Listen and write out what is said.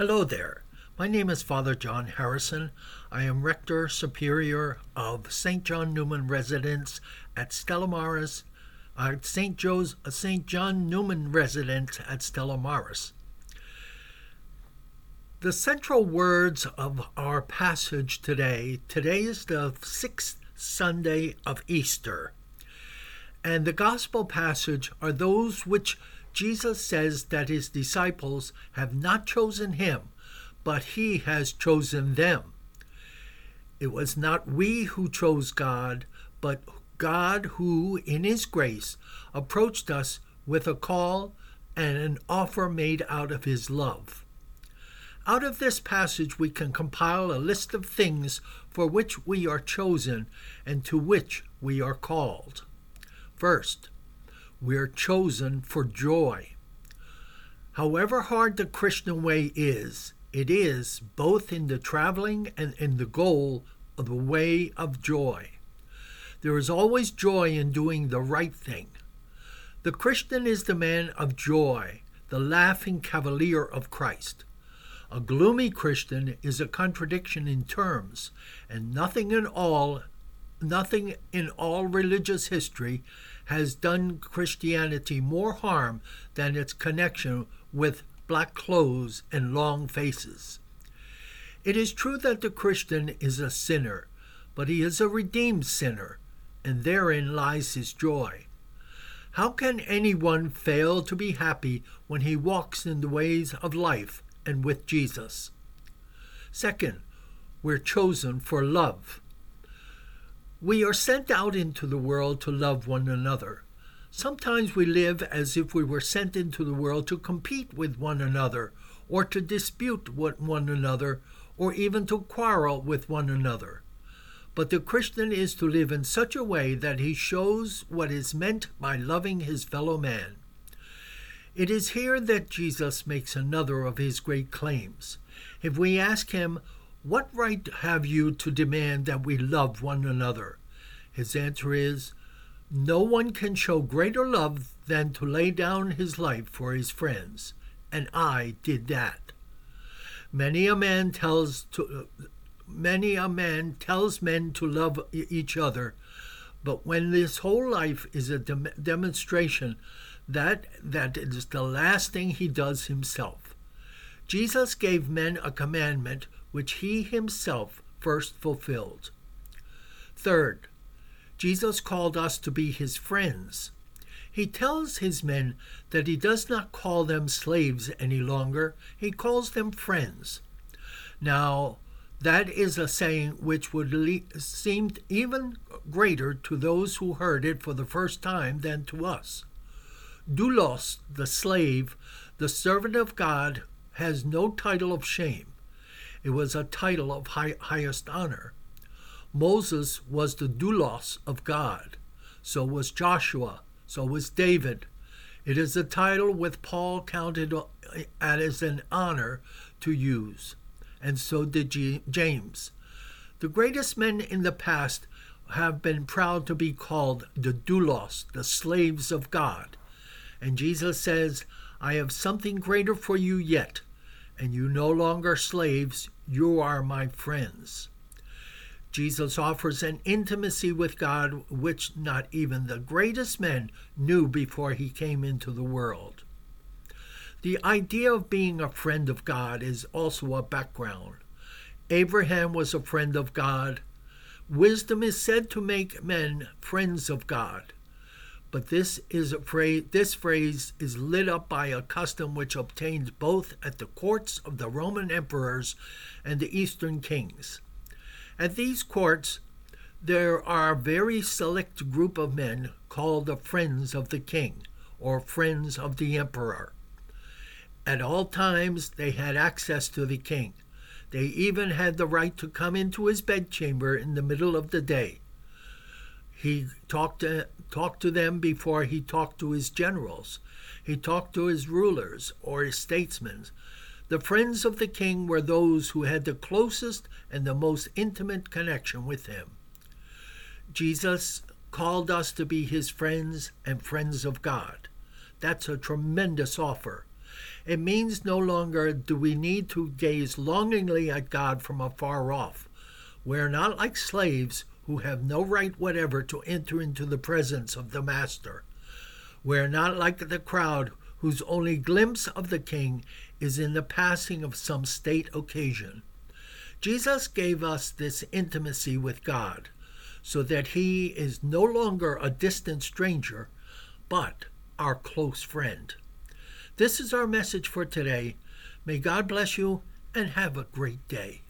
Hello there. My name is Father John Harrison. I am Rector Superior of St. John Newman Residence at Stella Maris, uh, St. Joe's uh, St. John Newman Residence at Stella Maris. The central words of our passage today. Today is the sixth Sunday of Easter. And the gospel passage are those which Jesus says that his disciples have not chosen him, but he has chosen them. It was not we who chose God, but God who, in his grace, approached us with a call and an offer made out of his love. Out of this passage, we can compile a list of things for which we are chosen and to which we are called. First, we are chosen for joy. However hard the Christian way is, it is both in the traveling and in the goal of the way of joy. There is always joy in doing the right thing. The Christian is the man of joy, the laughing cavalier of Christ. A gloomy Christian is a contradiction in terms, and nothing in all nothing in all religious history has done Christianity more harm than its connection with black clothes and long faces. It is true that the Christian is a sinner, but he is a redeemed sinner, and therein lies his joy. How can anyone fail to be happy when he walks in the ways of life and with Jesus? Second, we're chosen for love. We are sent out into the world to love one another. Sometimes we live as if we were sent into the world to compete with one another, or to dispute with one another, or even to quarrel with one another. But the Christian is to live in such a way that he shows what is meant by loving his fellow man. It is here that Jesus makes another of his great claims. If we ask him, what right have you to demand that we love one another? His answer is No one can show greater love than to lay down his life for his friends, and I did that. Many a man tells to many a man tells men to love each other, but when this whole life is a dem- demonstration that that is the last thing he does himself. Jesus gave men a commandment which he himself first fulfilled. Third, Jesus called us to be his friends. He tells his men that he does not call them slaves any longer, he calls them friends. Now, that is a saying which would le- seem even greater to those who heard it for the first time than to us. Doulos, the slave, the servant of God, has no title of shame. It was a title of high, highest honor. Moses was the doulos of God. So was Joshua. So was David. It is a title with Paul counted eh, as an honor to use. And so did James. The greatest men in the past have been proud to be called the doulos, the slaves of God. And Jesus says, I have something greater for you yet and you no longer slaves, you are my friends. Jesus offers an intimacy with God which not even the greatest men knew before he came into the world. The idea of being a friend of God is also a background. Abraham was a friend of God. Wisdom is said to make men friends of God. But this is a phrase, this phrase is lit up by a custom which obtained both at the courts of the Roman emperors and the Eastern kings. At these courts, there are a very select group of men called the friends of the king or friends of the emperor. At all times, they had access to the king. They even had the right to come into his bedchamber in the middle of the day. He talked to, talked to them before he talked to his generals. He talked to his rulers or his statesmen. The friends of the king were those who had the closest and the most intimate connection with him. Jesus called us to be his friends and friends of God. That's a tremendous offer. It means no longer do we need to gaze longingly at God from afar off. We're not like slaves who have no right whatever to enter into the presence of the Master. We're not like the crowd whose only glimpse of the King is in the passing of some state occasion. Jesus gave us this intimacy with God so that he is no longer a distant stranger, but our close friend. This is our message for today. May God bless you and have a great day.